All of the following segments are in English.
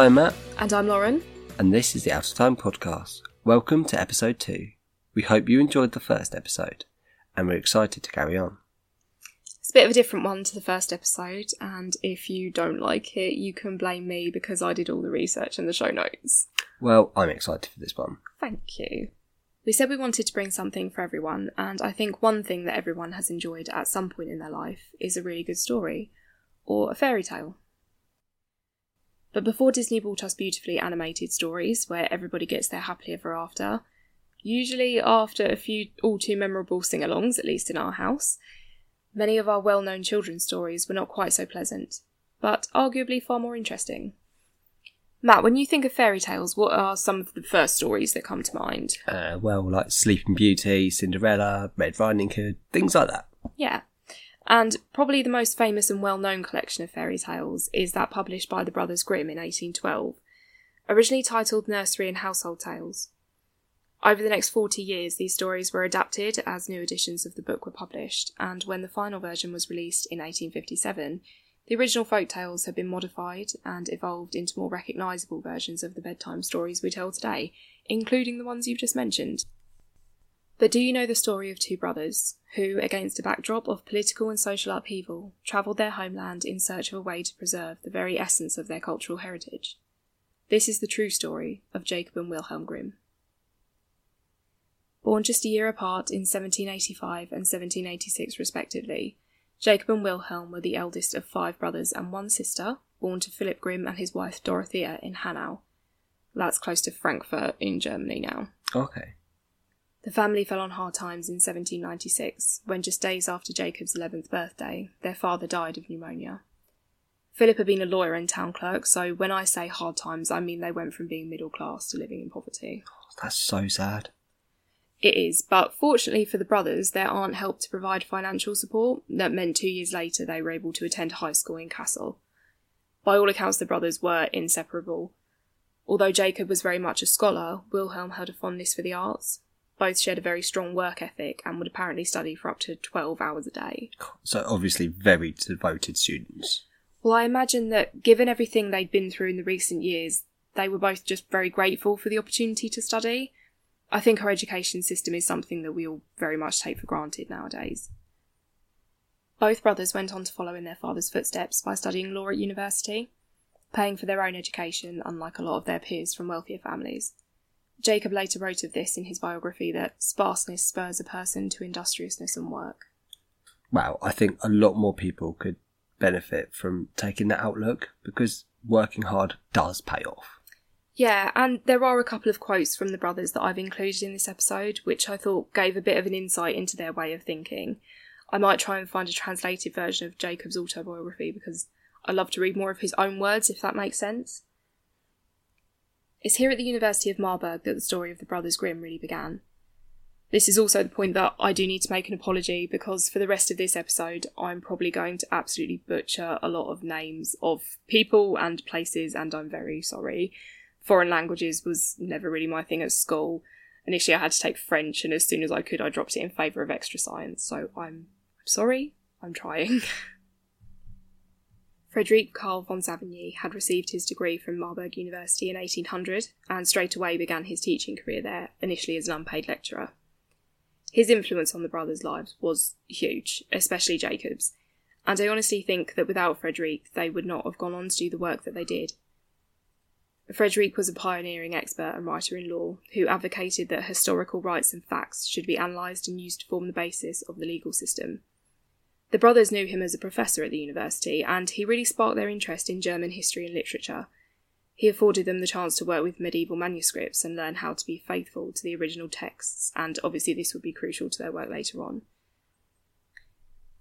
Hi, I'm Matt, And I'm Lauren. and this is the Out of Time podcast. Welcome to episode two. We hope you enjoyed the first episode, and we're excited to carry on. It's a bit of a different one to the first episode, and if you don't like it, you can blame me because I did all the research and the show notes. Well, I'm excited for this one. Thank you. We said we wanted to bring something for everyone, and I think one thing that everyone has enjoyed at some point in their life is a really good story, or a fairy tale. But before Disney brought us beautifully animated stories where everybody gets their happily ever after, usually after a few all too memorable sing alongs, at least in our house, many of our well known children's stories were not quite so pleasant, but arguably far more interesting. Matt, when you think of fairy tales, what are some of the first stories that come to mind? Uh, well, like Sleeping Beauty, Cinderella, Red Riding Hood, things like that. Yeah. And probably the most famous and well known collection of fairy tales is that published by the Brothers Grimm in 1812, originally titled Nursery and Household Tales. Over the next 40 years, these stories were adapted as new editions of the book were published, and when the final version was released in 1857, the original folk tales had been modified and evolved into more recognisable versions of the bedtime stories we tell today, including the ones you've just mentioned. But do you know the story of two brothers who, against a backdrop of political and social upheaval, travelled their homeland in search of a way to preserve the very essence of their cultural heritage? This is the true story of Jacob and Wilhelm Grimm. Born just a year apart in 1785 and 1786, respectively, Jacob and Wilhelm were the eldest of five brothers and one sister, born to Philip Grimm and his wife Dorothea in Hanau. That's close to Frankfurt in Germany now. Okay. The family fell on hard times in 1796, when just days after Jacob's 11th birthday, their father died of pneumonia. Philip had been a lawyer and town clerk, so when I say hard times, I mean they went from being middle class to living in poverty. Oh, that's so sad. It is, but fortunately for the brothers, their aunt helped to provide financial support that meant two years later they were able to attend high school in Kassel. By all accounts, the brothers were inseparable. Although Jacob was very much a scholar, Wilhelm had a fondness for the arts. Both shared a very strong work ethic and would apparently study for up to 12 hours a day. So, obviously, very devoted students. Well, I imagine that given everything they'd been through in the recent years, they were both just very grateful for the opportunity to study. I think our education system is something that we all very much take for granted nowadays. Both brothers went on to follow in their father's footsteps by studying law at university, paying for their own education, unlike a lot of their peers from wealthier families. Jacob later wrote of this in his biography that sparseness spurs a person to industriousness and work. Wow, I think a lot more people could benefit from taking that outlook because working hard does pay off. Yeah, and there are a couple of quotes from the brothers that I've included in this episode, which I thought gave a bit of an insight into their way of thinking. I might try and find a translated version of Jacob's autobiography because I love to read more of his own words, if that makes sense. It's here at the University of Marburg that the story of the Brothers Grimm really began. This is also the point that I do need to make an apology because for the rest of this episode, I'm probably going to absolutely butcher a lot of names of people and places, and I'm very sorry. Foreign languages was never really my thing at school. Initially, I had to take French, and as soon as I could, I dropped it in favour of extra science, so I'm sorry, I'm trying. Frederic Karl von Savigny had received his degree from Marburg University in 1800 and straight away began his teaching career there, initially as an unpaid lecturer. His influence on the brothers' lives was huge, especially Jacob's, and I honestly think that without Frederic, they would not have gone on to do the work that they did. Frederic was a pioneering expert and writer in law who advocated that historical rights and facts should be analysed and used to form the basis of the legal system. The brothers knew him as a professor at the university, and he really sparked their interest in German history and literature. He afforded them the chance to work with medieval manuscripts and learn how to be faithful to the original texts, and obviously this would be crucial to their work later on.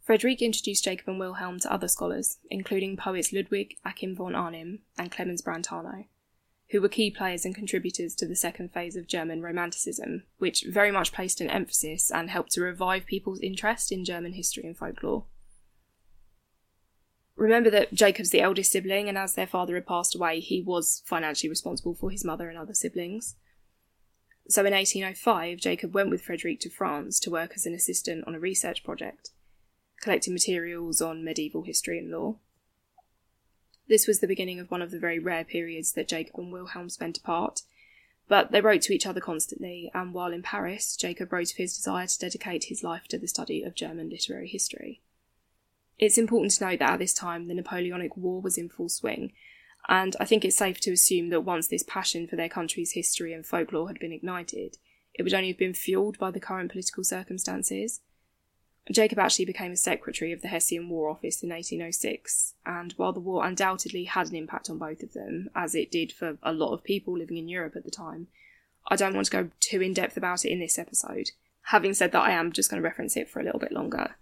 Frederick introduced Jacob and Wilhelm to other scholars, including poets Ludwig Achim von Arnim and Clemens Brentano, who were key players and contributors to the second phase of German Romanticism, which very much placed an emphasis and helped to revive people's interest in German history and folklore. Remember that Jacob's the eldest sibling, and as their father had passed away, he was financially responsible for his mother and other siblings. So in 1805, Jacob went with Frederick to France to work as an assistant on a research project, collecting materials on medieval history and law. This was the beginning of one of the very rare periods that Jacob and Wilhelm spent apart. But they wrote to each other constantly, and while in Paris, Jacob wrote of his desire to dedicate his life to the study of German literary history. It's important to note that at this time the Napoleonic War was in full swing, and I think it's safe to assume that once this passion for their country's history and folklore had been ignited, it would only have been fueled by the current political circumstances. Jacob actually became a secretary of the Hessian War Office in 1806, and while the war undoubtedly had an impact on both of them, as it did for a lot of people living in Europe at the time, I don't want to go too in depth about it in this episode. Having said that, I am just going to reference it for a little bit longer.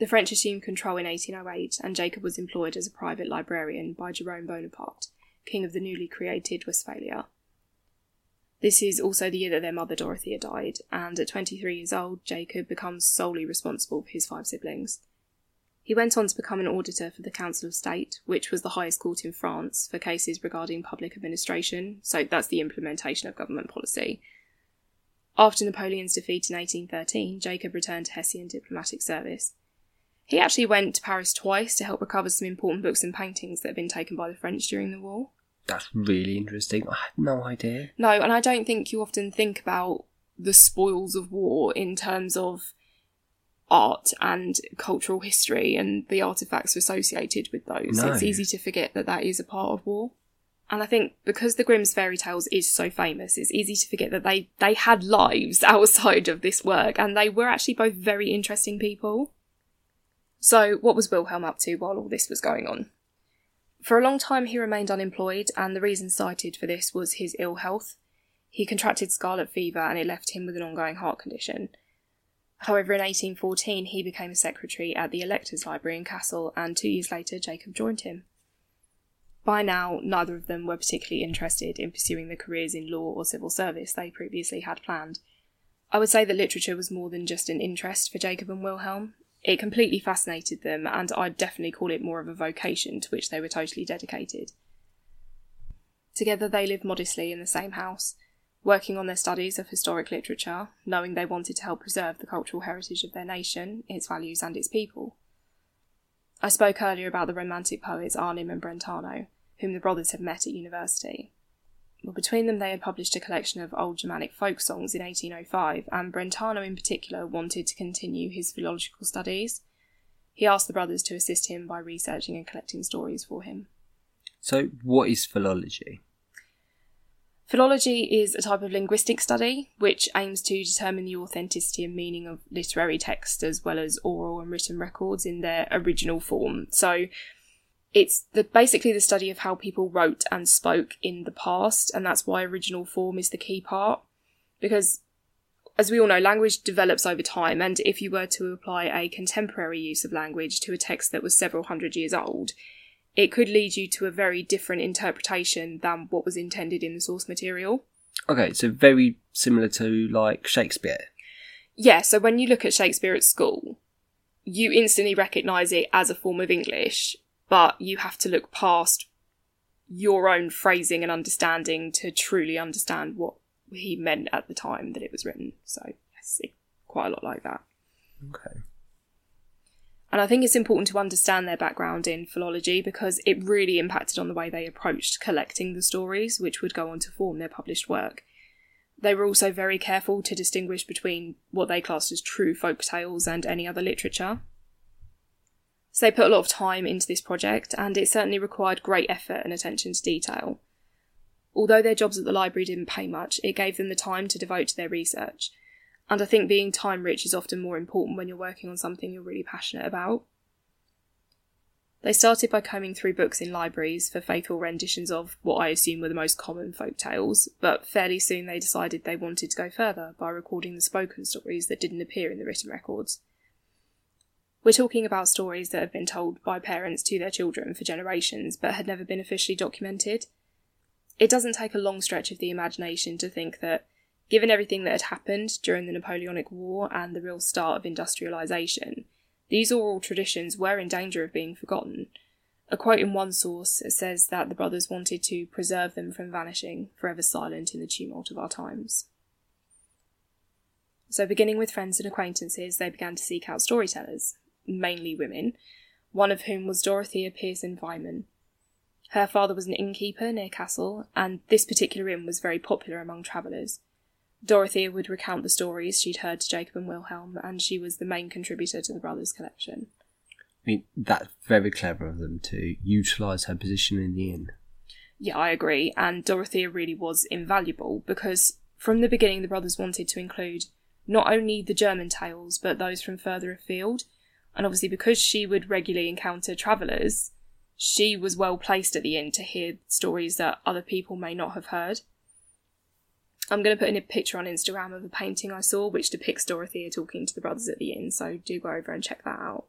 The French assumed control in 1808, and Jacob was employed as a private librarian by Jerome Bonaparte, king of the newly created Westphalia. This is also the year that their mother Dorothea died, and at 23 years old, Jacob becomes solely responsible for his five siblings. He went on to become an auditor for the Council of State, which was the highest court in France for cases regarding public administration, so that's the implementation of government policy. After Napoleon's defeat in 1813, Jacob returned to Hessian diplomatic service. He actually went to Paris twice to help recover some important books and paintings that had been taken by the French during the war. That's really interesting. I had no idea. No, and I don't think you often think about the spoils of war in terms of art and cultural history and the artifacts associated with those. No. It's easy to forget that that is a part of war. And I think because the Grimm's fairy tales is so famous, it's easy to forget that they, they had lives outside of this work and they were actually both very interesting people. So, what was Wilhelm up to while all this was going on? For a long time, he remained unemployed, and the reason cited for this was his ill health. He contracted scarlet fever and it left him with an ongoing heart condition. However, in 1814, he became a secretary at the Electors' Library in Kassel, and two years later, Jacob joined him. By now, neither of them were particularly interested in pursuing the careers in law or civil service they previously had planned. I would say that literature was more than just an interest for Jacob and Wilhelm. It completely fascinated them, and I'd definitely call it more of a vocation to which they were totally dedicated. Together, they lived modestly in the same house, working on their studies of historic literature, knowing they wanted to help preserve the cultural heritage of their nation, its values, and its people. I spoke earlier about the romantic poets Arnim and Brentano, whom the brothers had met at university. Well, between them, they had published a collection of old Germanic folk songs in 1805, and Brentano in particular wanted to continue his philological studies. He asked the brothers to assist him by researching and collecting stories for him. So, what is philology? Philology is a type of linguistic study which aims to determine the authenticity and meaning of literary text as well as oral and written records in their original form. So, it's the, basically the study of how people wrote and spoke in the past, and that's why original form is the key part. Because, as we all know, language develops over time, and if you were to apply a contemporary use of language to a text that was several hundred years old, it could lead you to a very different interpretation than what was intended in the source material. Okay, so very similar to like Shakespeare. Yeah, so when you look at Shakespeare at school, you instantly recognise it as a form of English, but you have to look past your own phrasing and understanding to truly understand what he meant at the time that it was written. So, yes, it, quite a lot like that. Okay. And I think it's important to understand their background in philology because it really impacted on the way they approached collecting the stories, which would go on to form their published work. They were also very careful to distinguish between what they classed as true folk tales and any other literature. So they put a lot of time into this project, and it certainly required great effort and attention to detail. Although their jobs at the library didn't pay much, it gave them the time to devote to their research. And I think being time rich is often more important when you're working on something you're really passionate about. They started by combing through books in libraries for faithful renditions of what I assume were the most common folk tales, but fairly soon they decided they wanted to go further by recording the spoken stories that didn't appear in the written records. We're talking about stories that have been told by parents to their children for generations but had never been officially documented. It doesn't take a long stretch of the imagination to think that, given everything that had happened during the Napoleonic War and the real start of industrialisation, these oral traditions were in danger of being forgotten. A quote in one source says that the brothers wanted to preserve them from vanishing, forever silent in the tumult of our times. So, beginning with friends and acquaintances, they began to seek out storytellers, mainly women, one of whom was Dorothea Pierson Viehmann, Her father was an innkeeper near Kassel, and this particular inn was very popular among travellers. Dorothea would recount the stories she'd heard to Jacob and Wilhelm, and she was the main contributor to the brothers' collection. I mean, that's very clever of them to utilise her position in the inn. Yeah, I agree, and Dorothea really was invaluable because from the beginning the brothers wanted to include not only the German tales but those from further afield, and obviously because she would regularly encounter travellers, she was well placed at the inn to hear stories that other people may not have heard. I'm going to put in a picture on Instagram of a painting I saw which depicts Dorothea talking to the brothers at the inn, so do go over and check that out.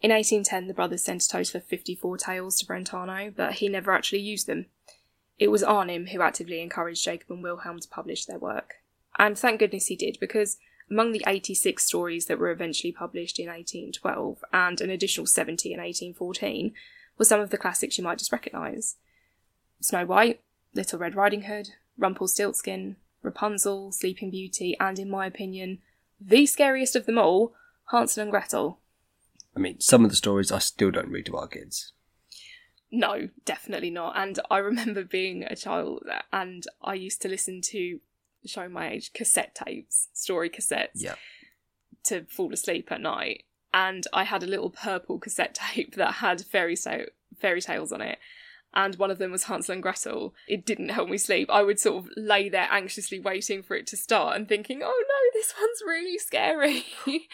In 1810, the brothers sent a total of 54 tales to Brentano, but he never actually used them. It was Arnim who actively encouraged Jacob and Wilhelm to publish their work. And thank goodness he did, because among the 86 stories that were eventually published in 1812 and an additional 70 in 1814 were some of the classics you might just recognise Snow White, Little Red Riding Hood, Rumpelstiltskin, Rapunzel, Sleeping Beauty, and in my opinion, the scariest of them all, Hansel and Gretel. I mean, some of the stories I still don't read to our kids. No, definitely not. And I remember being a child and I used to listen to, show my age, cassette tapes, story cassettes, Yeah. to fall asleep at night. And I had a little purple cassette tape that had fairy, sa- fairy tales on it. And one of them was Hansel and Gretel. It didn't help me sleep. I would sort of lay there anxiously waiting for it to start and thinking, oh no, this one's really scary.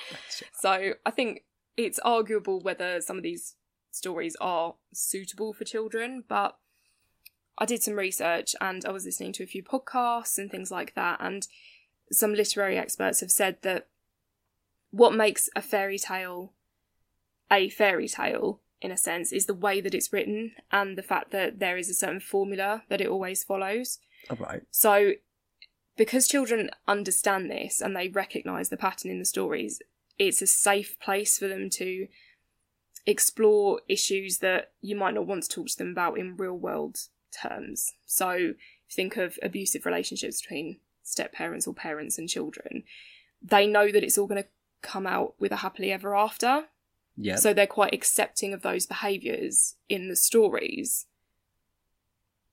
so I think it's arguable whether some of these stories are suitable for children, but I did some research and I was listening to a few podcasts and things like that, and some literary experts have said that what makes a fairy tale a fairy tale, in a sense, is the way that it's written and the fact that there is a certain formula that it always follows. All right. So, because children understand this and they recognise the pattern in the stories, it's a safe place for them to explore issues that you might not want to talk to them about in real world terms. So, think of abusive relationships between step parents or parents and children. They know that it's all going to come out with a happily ever after. Yeah. So they're quite accepting of those behaviours in the stories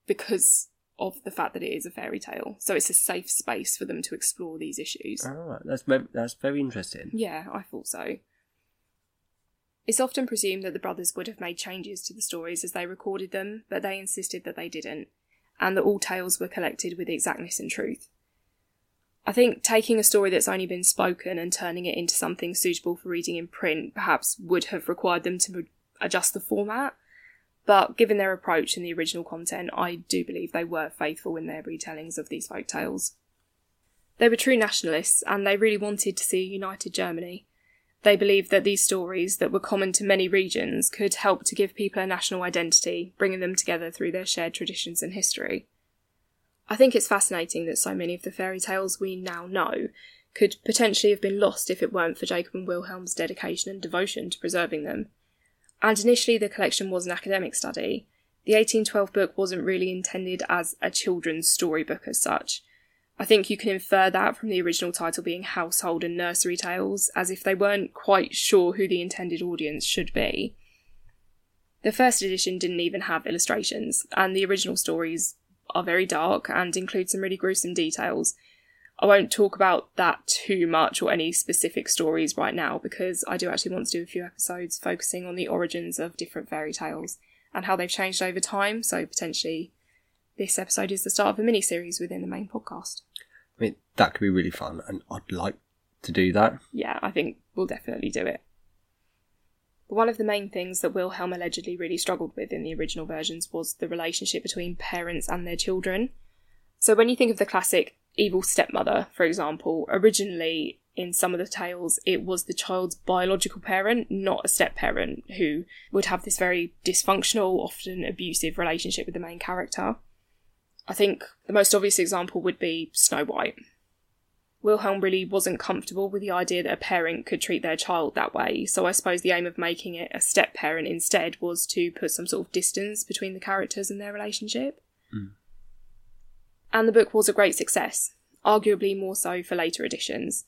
because of the fact that it is a fairy tale. So it's a safe space for them to explore these issues. Right. That's very, that's very interesting. Yeah, I thought so. It's often presumed that the brothers would have made changes to the stories as they recorded them, but they insisted that they didn't, and that all tales were collected with exactness and truth. I think taking a story that's only been spoken and turning it into something suitable for reading in print perhaps would have required them to adjust the format, but given their approach and the original content, I do believe they were faithful in their retellings of these folk tales. They were true nationalists and they really wanted to see a united Germany. They believed that these stories, that were common to many regions, could help to give people a national identity, bringing them together through their shared traditions and history. I think it's fascinating that so many of the fairy tales we now know could potentially have been lost if it weren't for Jacob and Wilhelm's dedication and devotion to preserving them. And initially, the collection was an academic study. The 1812 book wasn't really intended as a children's storybook as such. I think you can infer that from the original title being Household and Nursery Tales, as if they weren't quite sure who the intended audience should be. The first edition didn't even have illustrations, and the original stories are very dark and include some really gruesome details. I won't talk about that too much or any specific stories right now because I do actually want to do a few episodes focusing on the origins of different fairy tales and how they've changed over time, so potentially this episode is the start of a mini series within the main podcast. I mean, that could be really fun, and I'd like to do that. Yeah, I think we'll definitely do it. But one of the main things that Wilhelm allegedly really struggled with in the original versions was the relationship between parents and their children. So when you think of the classic evil stepmother, for example, originally in some of the tales it was the child's biological parent, not a step parent, who would have this very dysfunctional, often abusive relationship with the main character. I think the most obvious example would be Snow White. Wilhelm really wasn't comfortable with the idea that a parent could treat their child that way, so I suppose the aim of making it a step parent instead was to put some sort of distance between the characters and their relationship. Mm. And the book was a great success, arguably more so for later editions.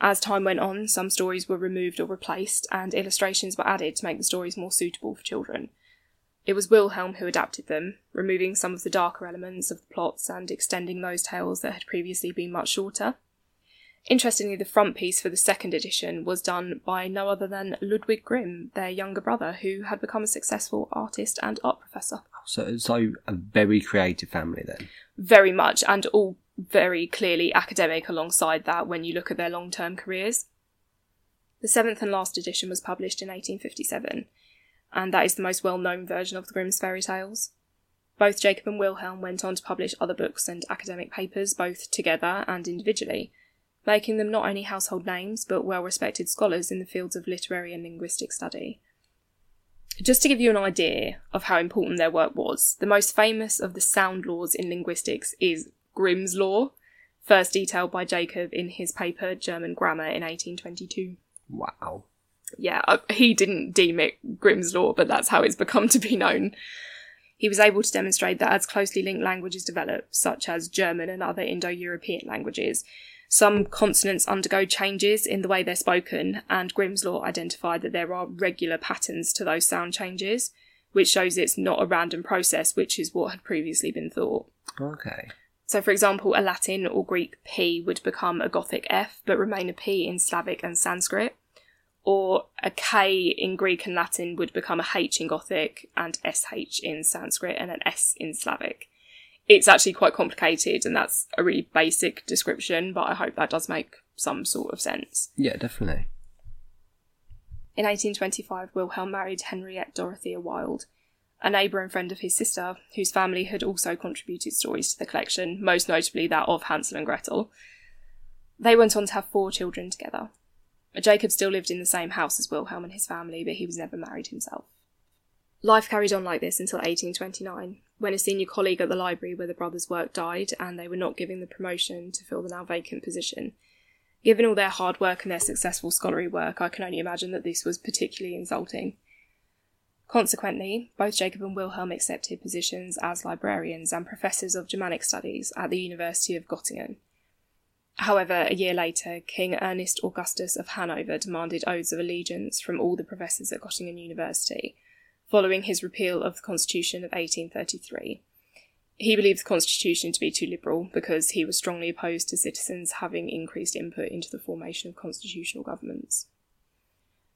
As time went on, some stories were removed or replaced, and illustrations were added to make the stories more suitable for children. It was Wilhelm who adapted them, removing some of the darker elements of the plots and extending those tales that had previously been much shorter. Interestingly, the front piece for the second edition was done by no other than Ludwig Grimm, their younger brother, who had become a successful artist and art professor. So, so a very creative family then. Very much, and all very clearly academic alongside that when you look at their long term careers. The seventh and last edition was published in 1857, and that is the most well known version of the Grimm's fairy tales. Both Jacob and Wilhelm went on to publish other books and academic papers, both together and individually making them not only household names but well respected scholars in the fields of literary and linguistic study. Just to give you an idea of how important their work was, the most famous of the sound laws in linguistics is Grimm's Law, first detailed by Jacob in his paper German Grammar in 1822. Wow. Yeah, uh, he didn't deem it Grimm's Law, but that's how it's become to be known. He was able to demonstrate that as closely linked languages develop, such as German and other Indo European languages, some consonants undergo changes in the way they're spoken, and Grimm's Law identified that there are regular patterns to those sound changes, which shows it's not a random process, which is what had previously been thought. Okay. So, for example, a Latin or Greek P would become a Gothic F, but remain a P in Slavic and Sanskrit. Or a K in Greek and Latin would become a H in Gothic and SH in Sanskrit and an S in Slavic it's actually quite complicated, and that's a really basic description, but I hope that does make some sort of sense. Yeah, definitely. In 1825, Wilhelm married Henriette Dorothea Wild, a neighbour and friend of his sister, whose family had also contributed stories to the collection, most notably that of Hansel and Gretel. They went on to have four children together. Jacob still lived in the same house as Wilhelm and his family, but he was never married himself. Life carried on like this until 1829, when a senior colleague at the library where the brothers worked died and they were not giving the promotion to fill the now vacant position. Given all their hard work and their successful scholarly work, I can only imagine that this was particularly insulting. Consequently, both Jacob and Wilhelm accepted positions as librarians and professors of Germanic studies at the University of Göttingen. However, a year later, King Ernest Augustus of Hanover demanded oaths of allegiance from all the professors at Göttingen University, following his repeal of the Constitution of 1833. He believed the Constitution to be too liberal because he was strongly opposed to citizens having increased input into the formation of constitutional governments.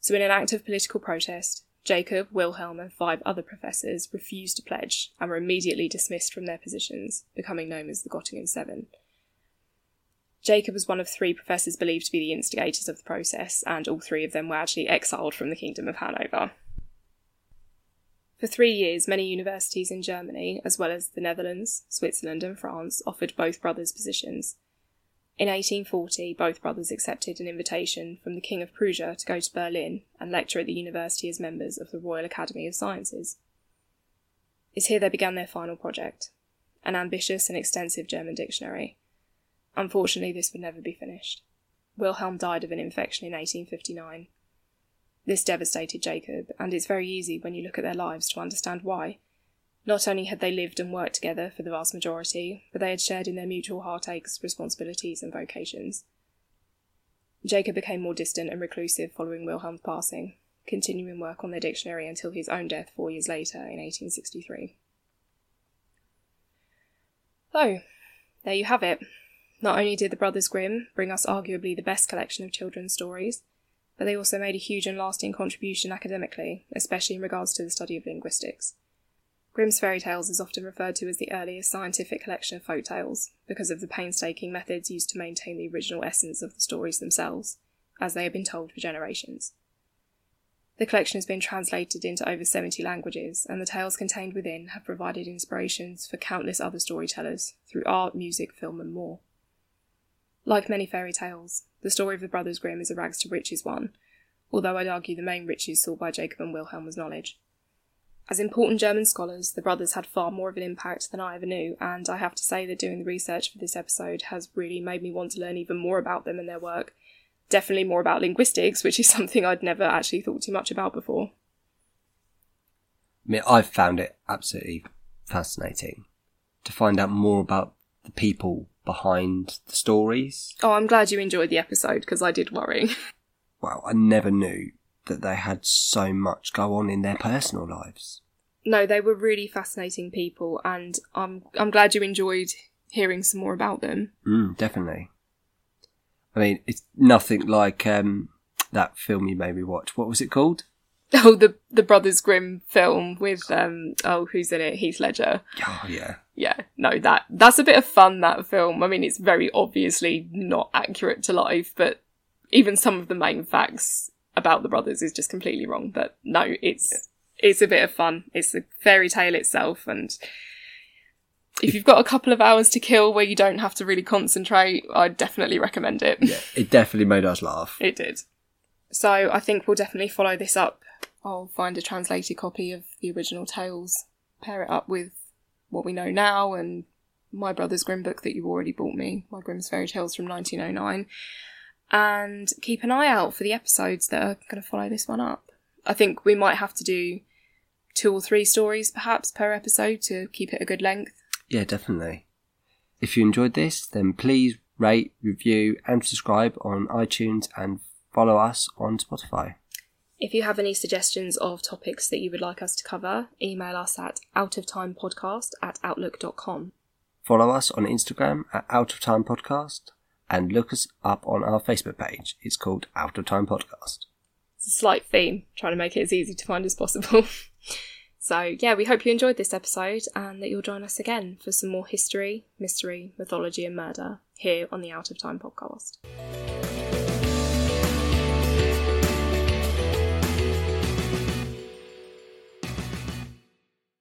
So, in an act of political protest, Jacob, Wilhelm, and five other professors refused to pledge and were immediately dismissed from their positions, becoming known as the Göttingen Seven. Jacob was one of three professors believed to be the instigators of the process, and all three of them were actually exiled from the Kingdom of Hanover. For three years, many universities in Germany, as well as the Netherlands, Switzerland, and France, offered both brothers positions. In 1840, both brothers accepted an invitation from the King of Prussia to go to Berlin and lecture at the university as members of the Royal Academy of Sciences. It's here they began their final project an ambitious and extensive German dictionary. Unfortunately, this would never be finished. Wilhelm died of an infection in 1859, this devastated Jacob, and it's very easy when you look at their lives to understand why. Not only had they lived and worked together for the vast majority, but they had shared in their mutual heartaches, responsibilities, and vocations. Jacob became more distant and reclusive following Wilhelm's passing, continuing work on their dictionary until his own death four years later in 1863. So, there you have it. Not only did the Brothers Grimm bring us arguably the best collection of children's stories, but they also made a huge and lasting contribution academically, especially in regards to the study of linguistics. Grimm's fairy tales is often referred to as the earliest scientific collection of folk tales because of the painstaking methods used to maintain the original essence of the stories themselves, as they have been told for generations. The collection has been translated into over 70 languages, and the tales contained within have provided inspirations for countless other storytellers through art, music, film, and more. Like many fairy tales, the story of the Brothers Grimm is a rags to riches one, although I'd argue the main riches sought by Jacob and Wilhelm was knowledge. As important German scholars, the brothers had far more of an impact than I ever knew, and I have to say that doing the research for this episode has really made me want to learn even more about them and their work. Definitely more about linguistics, which is something I'd never actually thought too much about before. I mean, I've found it absolutely fascinating to find out more about the people behind the stories. Oh, I'm glad you enjoyed the episode because I did worry. Well, I never knew that they had so much go on in their personal lives. no, they were really fascinating people, and I'm I'm glad you enjoyed hearing some more about them. Mm, definitely. I mean, it's nothing like um, that film you made me watch. What was it called? Oh, the the Brothers Grimm film with um oh who's in it? Heath Ledger. Oh yeah. Yeah, no, that that's a bit of fun. That film. I mean, it's very obviously not accurate to life, but even some of the main facts about the brothers is just completely wrong. But no, it's it's a bit of fun. It's a fairy tale itself, and if you've got a couple of hours to kill where you don't have to really concentrate, I'd definitely recommend it. Yeah, it definitely made us laugh. It did. So I think we'll definitely follow this up. I'll find a translated copy of the original tales, pair it up with what we know now, and my brother's Grimm book that you already bought me, my Grimm's Fairy Tales from 1909, and keep an eye out for the episodes that are going to follow this one up. I think we might have to do two or three stories perhaps per episode to keep it a good length. Yeah, definitely. If you enjoyed this, then please rate, review, and subscribe on iTunes and follow us on Spotify. If you have any suggestions of topics that you would like us to cover, email us at outoftimepodcast at outlook.com. Follow us on Instagram at Out of Time Podcast and look us up on our Facebook page. It's called Out of Time Podcast. It's a slight theme, trying to make it as easy to find as possible. so, yeah, we hope you enjoyed this episode and that you'll join us again for some more history, mystery, mythology, and murder here on the Out of Time podcast.